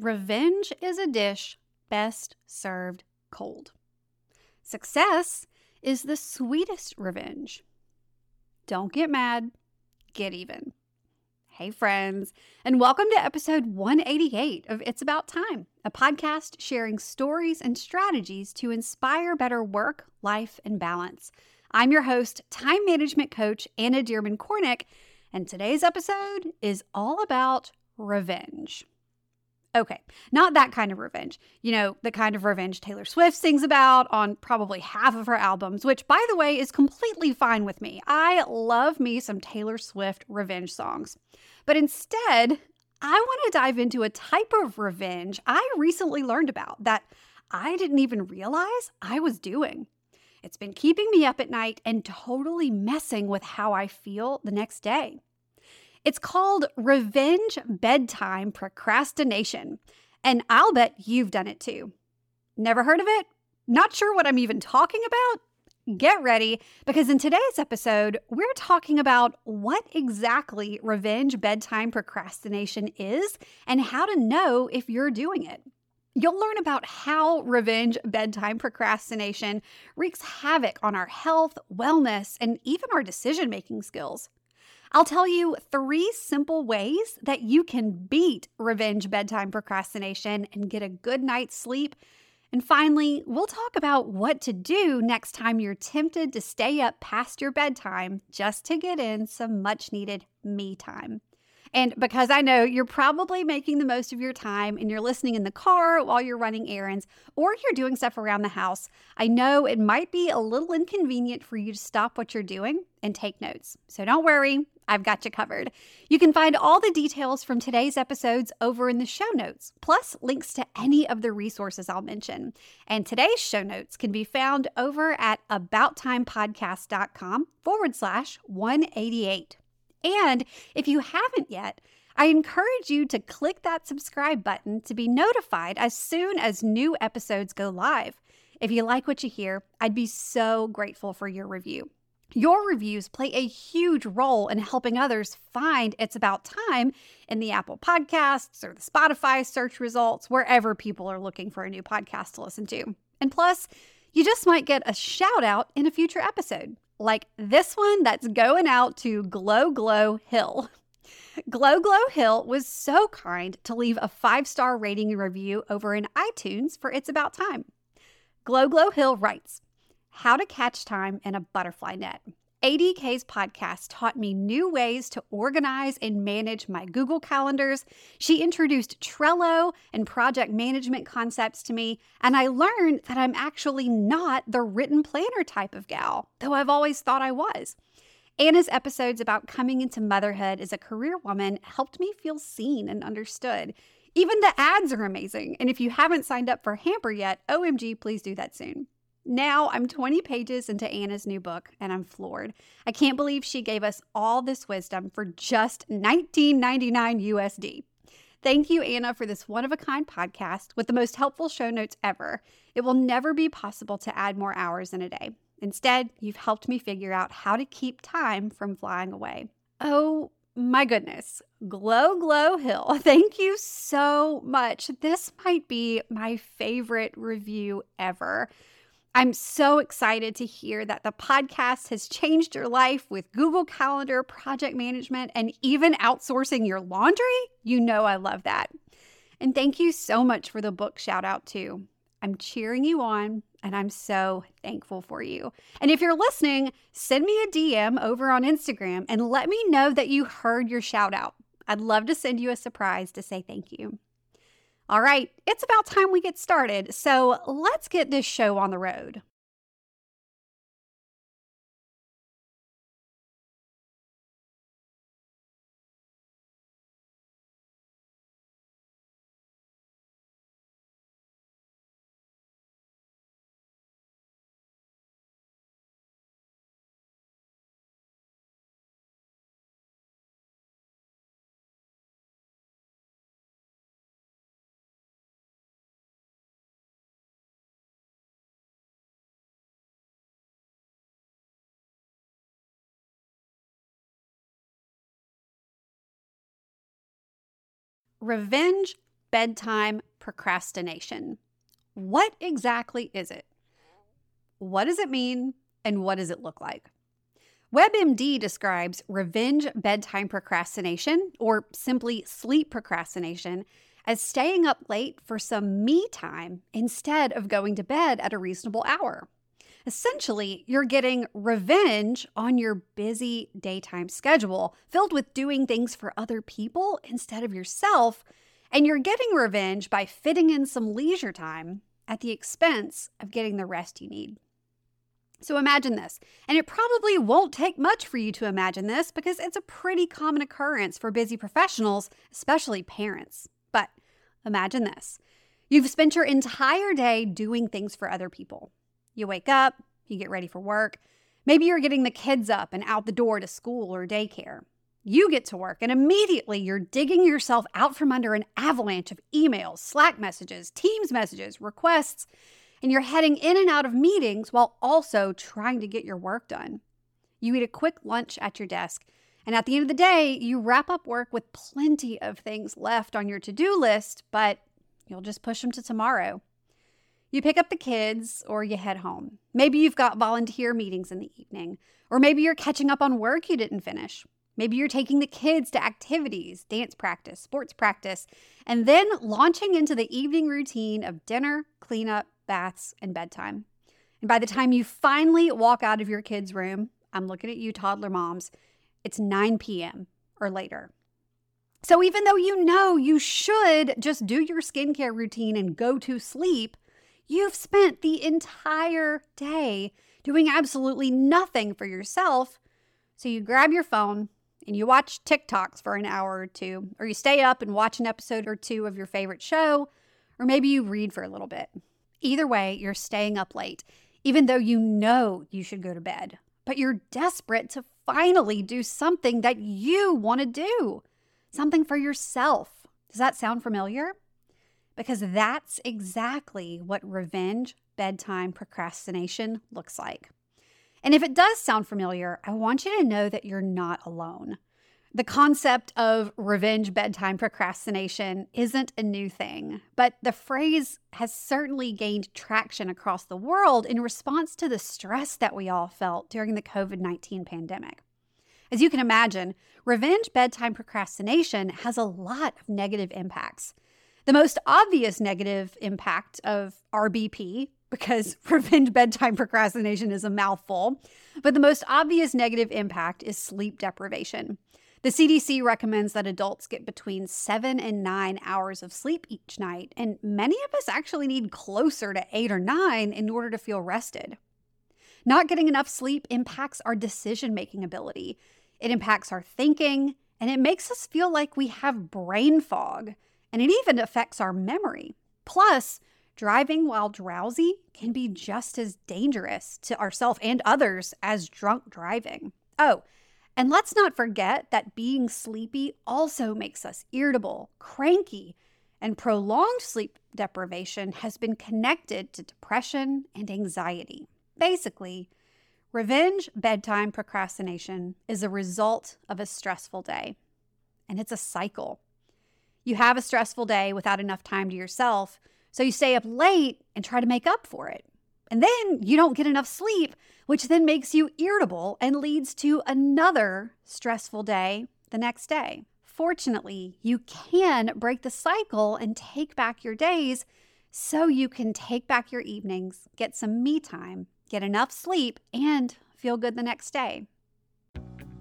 Revenge is a dish best served cold. Success is the sweetest revenge. Don't get mad, get even. Hey, friends, and welcome to episode 188 of It's About Time, a podcast sharing stories and strategies to inspire better work, life, and balance. I'm your host, time management coach Anna Dearmon Kornick, and today's episode is all about revenge. Okay, not that kind of revenge. You know, the kind of revenge Taylor Swift sings about on probably half of her albums, which, by the way, is completely fine with me. I love me some Taylor Swift revenge songs. But instead, I want to dive into a type of revenge I recently learned about that I didn't even realize I was doing. It's been keeping me up at night and totally messing with how I feel the next day. It's called revenge bedtime procrastination, and I'll bet you've done it too. Never heard of it? Not sure what I'm even talking about? Get ready because in today's episode, we're talking about what exactly revenge bedtime procrastination is and how to know if you're doing it. You'll learn about how revenge bedtime procrastination wreaks havoc on our health, wellness, and even our decision making skills. I'll tell you three simple ways that you can beat revenge bedtime procrastination and get a good night's sleep. And finally, we'll talk about what to do next time you're tempted to stay up past your bedtime just to get in some much needed me time. And because I know you're probably making the most of your time and you're listening in the car while you're running errands or you're doing stuff around the house, I know it might be a little inconvenient for you to stop what you're doing and take notes. So don't worry, I've got you covered. You can find all the details from today's episodes over in the show notes, plus links to any of the resources I'll mention. And today's show notes can be found over at abouttimepodcast.com forward slash 188. And if you haven't yet, I encourage you to click that subscribe button to be notified as soon as new episodes go live. If you like what you hear, I'd be so grateful for your review. Your reviews play a huge role in helping others find It's About Time in the Apple Podcasts or the Spotify search results, wherever people are looking for a new podcast to listen to. And plus, you just might get a shout out in a future episode, like this one that's going out to Glow Glow Hill. Glow Glow Hill was so kind to leave a five star rating and review over in iTunes for It's About Time. Glow Glow Hill writes, how to Catch Time in a Butterfly Net. ADK's podcast taught me new ways to organize and manage my Google calendars. She introduced Trello and project management concepts to me, and I learned that I'm actually not the written planner type of gal, though I've always thought I was. Anna's episodes about coming into motherhood as a career woman helped me feel seen and understood. Even the ads are amazing, and if you haven't signed up for Hamper yet, OMG, please do that soon. Now I'm 20 pages into Anna's new book and I'm floored. I can't believe she gave us all this wisdom for just $19.99 USD. Thank you, Anna, for this one of a kind podcast with the most helpful show notes ever. It will never be possible to add more hours in a day. Instead, you've helped me figure out how to keep time from flying away. Oh my goodness. Glow Glow Hill. Thank you so much. This might be my favorite review ever. I'm so excited to hear that the podcast has changed your life with Google Calendar, project management, and even outsourcing your laundry. You know, I love that. And thank you so much for the book shout out, too. I'm cheering you on and I'm so thankful for you. And if you're listening, send me a DM over on Instagram and let me know that you heard your shout out. I'd love to send you a surprise to say thank you. All right, it's about time we get started, so let's get this show on the road. Revenge bedtime procrastination. What exactly is it? What does it mean? And what does it look like? WebMD describes revenge bedtime procrastination, or simply sleep procrastination, as staying up late for some me time instead of going to bed at a reasonable hour. Essentially, you're getting revenge on your busy daytime schedule filled with doing things for other people instead of yourself, and you're getting revenge by fitting in some leisure time at the expense of getting the rest you need. So imagine this, and it probably won't take much for you to imagine this because it's a pretty common occurrence for busy professionals, especially parents. But imagine this you've spent your entire day doing things for other people. You wake up, you get ready for work. Maybe you're getting the kids up and out the door to school or daycare. You get to work, and immediately you're digging yourself out from under an avalanche of emails, Slack messages, Teams messages, requests, and you're heading in and out of meetings while also trying to get your work done. You eat a quick lunch at your desk, and at the end of the day, you wrap up work with plenty of things left on your to do list, but you'll just push them to tomorrow. You pick up the kids or you head home. Maybe you've got volunteer meetings in the evening, or maybe you're catching up on work you didn't finish. Maybe you're taking the kids to activities, dance practice, sports practice, and then launching into the evening routine of dinner, cleanup, baths, and bedtime. And by the time you finally walk out of your kids' room, I'm looking at you, toddler moms, it's 9 p.m. or later. So even though you know you should just do your skincare routine and go to sleep, You've spent the entire day doing absolutely nothing for yourself. So you grab your phone and you watch TikToks for an hour or two, or you stay up and watch an episode or two of your favorite show, or maybe you read for a little bit. Either way, you're staying up late, even though you know you should go to bed, but you're desperate to finally do something that you want to do, something for yourself. Does that sound familiar? Because that's exactly what revenge bedtime procrastination looks like. And if it does sound familiar, I want you to know that you're not alone. The concept of revenge bedtime procrastination isn't a new thing, but the phrase has certainly gained traction across the world in response to the stress that we all felt during the COVID 19 pandemic. As you can imagine, revenge bedtime procrastination has a lot of negative impacts. The most obvious negative impact of RBP, because revenge bedtime procrastination is a mouthful, but the most obvious negative impact is sleep deprivation. The CDC recommends that adults get between seven and nine hours of sleep each night, and many of us actually need closer to eight or nine in order to feel rested. Not getting enough sleep impacts our decision making ability, it impacts our thinking, and it makes us feel like we have brain fog and it even affects our memory. Plus, driving while drowsy can be just as dangerous to ourselves and others as drunk driving. Oh, and let's not forget that being sleepy also makes us irritable, cranky, and prolonged sleep deprivation has been connected to depression and anxiety. Basically, revenge bedtime procrastination is a result of a stressful day, and it's a cycle. You have a stressful day without enough time to yourself, so you stay up late and try to make up for it. And then you don't get enough sleep, which then makes you irritable and leads to another stressful day the next day. Fortunately, you can break the cycle and take back your days so you can take back your evenings, get some me time, get enough sleep, and feel good the next day.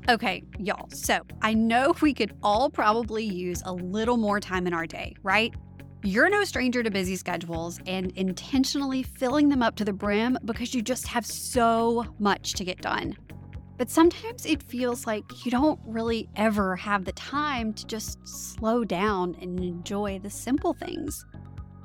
Okay, y'all, so I know we could all probably use a little more time in our day, right? You're no stranger to busy schedules and intentionally filling them up to the brim because you just have so much to get done. But sometimes it feels like you don't really ever have the time to just slow down and enjoy the simple things.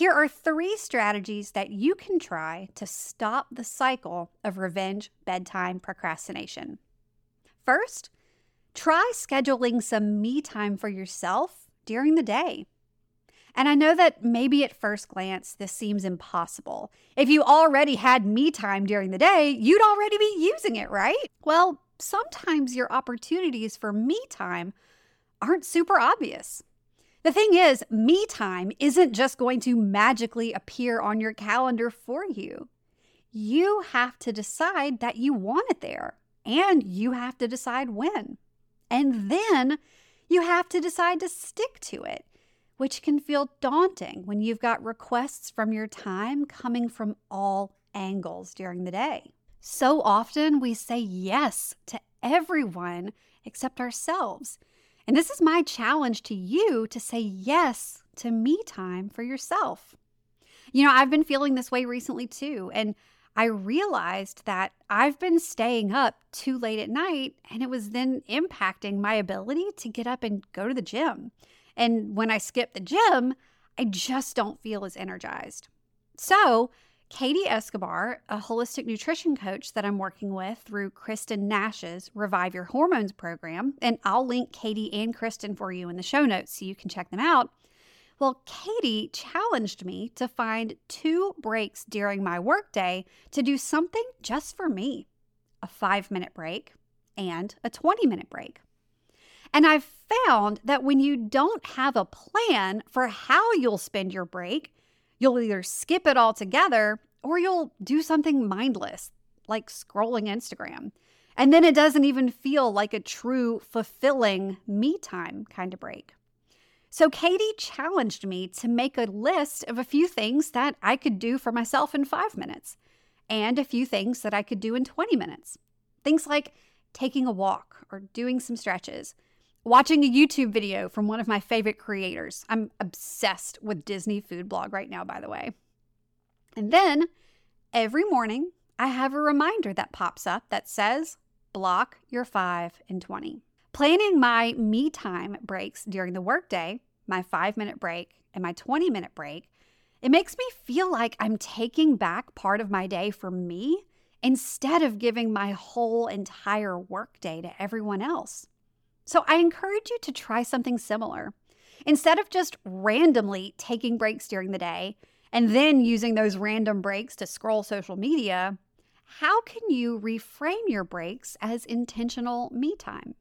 Here are three strategies that you can try to stop the cycle of revenge bedtime procrastination. First, try scheduling some me time for yourself during the day. And I know that maybe at first glance this seems impossible. If you already had me time during the day, you'd already be using it, right? Well, sometimes your opportunities for me time aren't super obvious. The thing is, me time isn't just going to magically appear on your calendar for you. You have to decide that you want it there, and you have to decide when. And then you have to decide to stick to it, which can feel daunting when you've got requests from your time coming from all angles during the day. So often we say yes to everyone except ourselves and this is my challenge to you to say yes to me time for yourself. You know, I've been feeling this way recently too. And I realized that I've been staying up too late at night, and it was then impacting my ability to get up and go to the gym. And when I skip the gym, I just don't feel as energized. So Katie Escobar, a holistic nutrition coach that I'm working with through Kristen Nash's Revive Your Hormones program, and I'll link Katie and Kristen for you in the show notes so you can check them out. Well, Katie challenged me to find two breaks during my workday to do something just for me a five minute break and a 20 minute break. And I've found that when you don't have a plan for how you'll spend your break, You'll either skip it altogether or you'll do something mindless, like scrolling Instagram. And then it doesn't even feel like a true, fulfilling me time kind of break. So, Katie challenged me to make a list of a few things that I could do for myself in five minutes and a few things that I could do in 20 minutes. Things like taking a walk or doing some stretches, watching a YouTube video from one of my favorite creators. I'm obsessed with Disney food blog right now, by the way. And then every morning, I have a reminder that pops up that says, block your 5 and 20. Planning my me time breaks during the workday, my five minute break, and my 20 minute break, it makes me feel like I'm taking back part of my day for me instead of giving my whole entire workday to everyone else. So I encourage you to try something similar. Instead of just randomly taking breaks during the day and then using those random breaks to scroll social media, how can you reframe your breaks as intentional me time?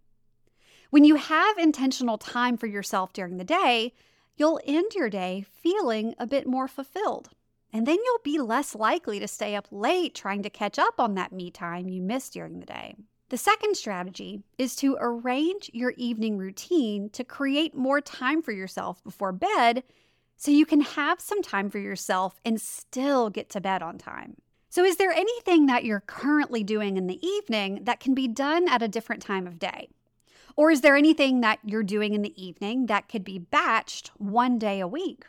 When you have intentional time for yourself during the day, you'll end your day feeling a bit more fulfilled. And then you'll be less likely to stay up late trying to catch up on that me time you missed during the day. The second strategy is to arrange your evening routine to create more time for yourself before bed so you can have some time for yourself and still get to bed on time. So, is there anything that you're currently doing in the evening that can be done at a different time of day? Or is there anything that you're doing in the evening that could be batched one day a week?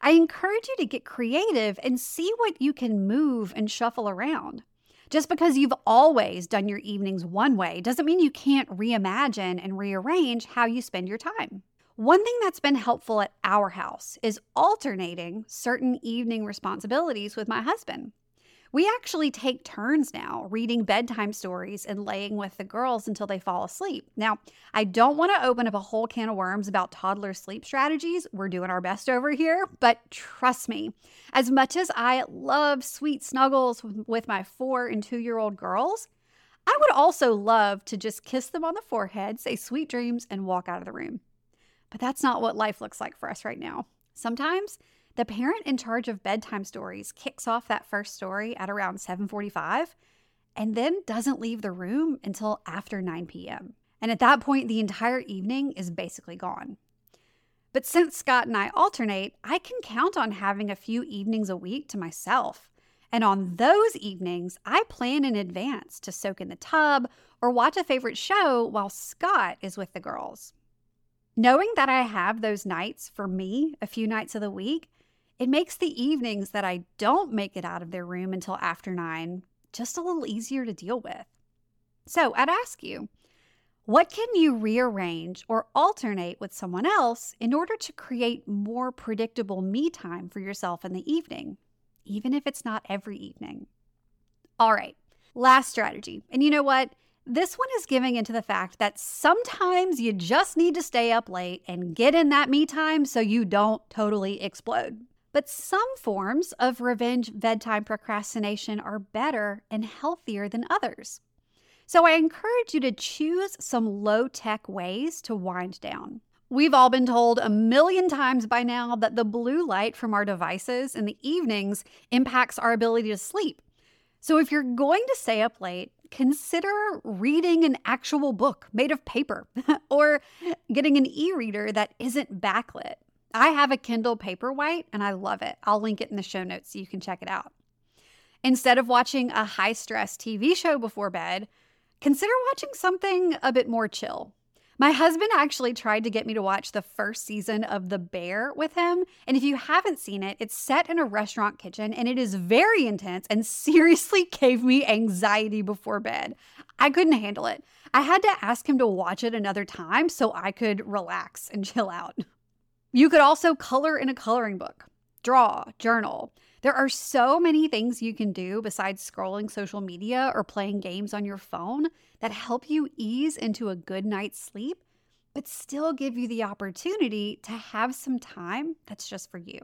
I encourage you to get creative and see what you can move and shuffle around. Just because you've always done your evenings one way doesn't mean you can't reimagine and rearrange how you spend your time. One thing that's been helpful at our house is alternating certain evening responsibilities with my husband. We actually take turns now reading bedtime stories and laying with the girls until they fall asleep. Now, I don't want to open up a whole can of worms about toddler sleep strategies. We're doing our best over here, but trust me, as much as I love sweet snuggles with my four and two year old girls, I would also love to just kiss them on the forehead, say sweet dreams, and walk out of the room. But that's not what life looks like for us right now. Sometimes the parent in charge of bedtime stories kicks off that first story at around 7:45 and then doesn't leave the room until after 9 p.m. And at that point the entire evening is basically gone. But since Scott and I alternate, I can count on having a few evenings a week to myself. And on those evenings, I plan in advance to soak in the tub or watch a favorite show while Scott is with the girls. Knowing that I have those nights for me a few nights of the week it makes the evenings that I don't make it out of their room until after nine just a little easier to deal with. So I'd ask you, what can you rearrange or alternate with someone else in order to create more predictable me time for yourself in the evening, even if it's not every evening? All right, last strategy. And you know what? This one is giving into the fact that sometimes you just need to stay up late and get in that me time so you don't totally explode. But some forms of revenge bedtime procrastination are better and healthier than others. So I encourage you to choose some low tech ways to wind down. We've all been told a million times by now that the blue light from our devices in the evenings impacts our ability to sleep. So if you're going to stay up late, consider reading an actual book made of paper or getting an e reader that isn't backlit. I have a Kindle Paperwhite and I love it. I'll link it in the show notes so you can check it out. Instead of watching a high stress TV show before bed, consider watching something a bit more chill. My husband actually tried to get me to watch the first season of The Bear with him. And if you haven't seen it, it's set in a restaurant kitchen and it is very intense and seriously gave me anxiety before bed. I couldn't handle it. I had to ask him to watch it another time so I could relax and chill out. You could also color in a coloring book, draw, journal. There are so many things you can do besides scrolling social media or playing games on your phone that help you ease into a good night's sleep, but still give you the opportunity to have some time that's just for you.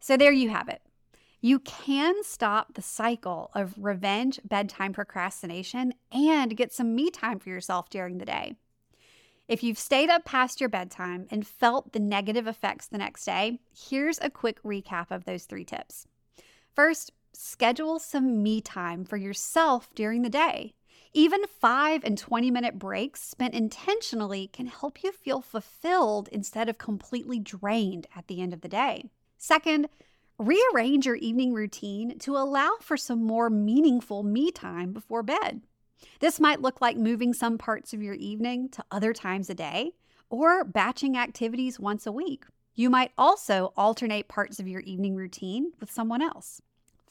So, there you have it. You can stop the cycle of revenge bedtime procrastination and get some me time for yourself during the day. If you've stayed up past your bedtime and felt the negative effects the next day, here's a quick recap of those three tips. First, schedule some me time for yourself during the day. Even 5 and 20 minute breaks spent intentionally can help you feel fulfilled instead of completely drained at the end of the day. Second, rearrange your evening routine to allow for some more meaningful me time before bed. This might look like moving some parts of your evening to other times a day or batching activities once a week. You might also alternate parts of your evening routine with someone else.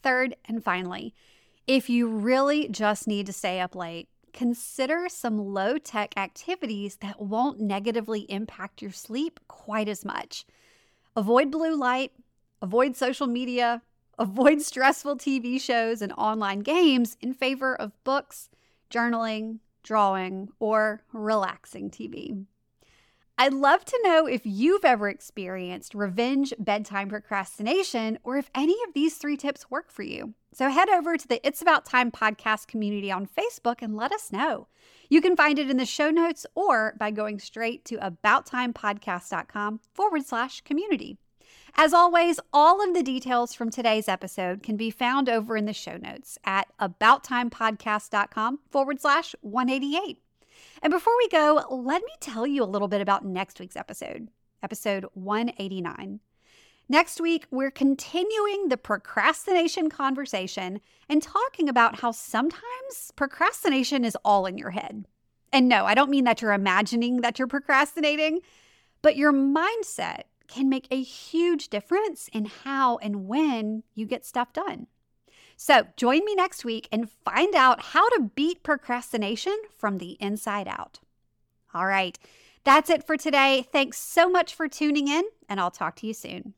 Third, and finally, if you really just need to stay up late, consider some low tech activities that won't negatively impact your sleep quite as much. Avoid blue light, avoid social media, avoid stressful TV shows and online games in favor of books, journaling, drawing, or relaxing TV. I'd love to know if you've ever experienced revenge bedtime procrastination or if any of these three tips work for you. So head over to the It's About Time podcast community on Facebook and let us know. You can find it in the show notes or by going straight to abouttimepodcast.com forward slash community. As always, all of the details from today's episode can be found over in the show notes at abouttimepodcast.com forward slash 188. And before we go, let me tell you a little bit about next week's episode, episode 189. Next week, we're continuing the procrastination conversation and talking about how sometimes procrastination is all in your head. And no, I don't mean that you're imagining that you're procrastinating, but your mindset can make a huge difference in how and when you get stuff done. So join me next week and find out how to beat procrastination from the inside out. All right, that's it for today. Thanks so much for tuning in, and I'll talk to you soon.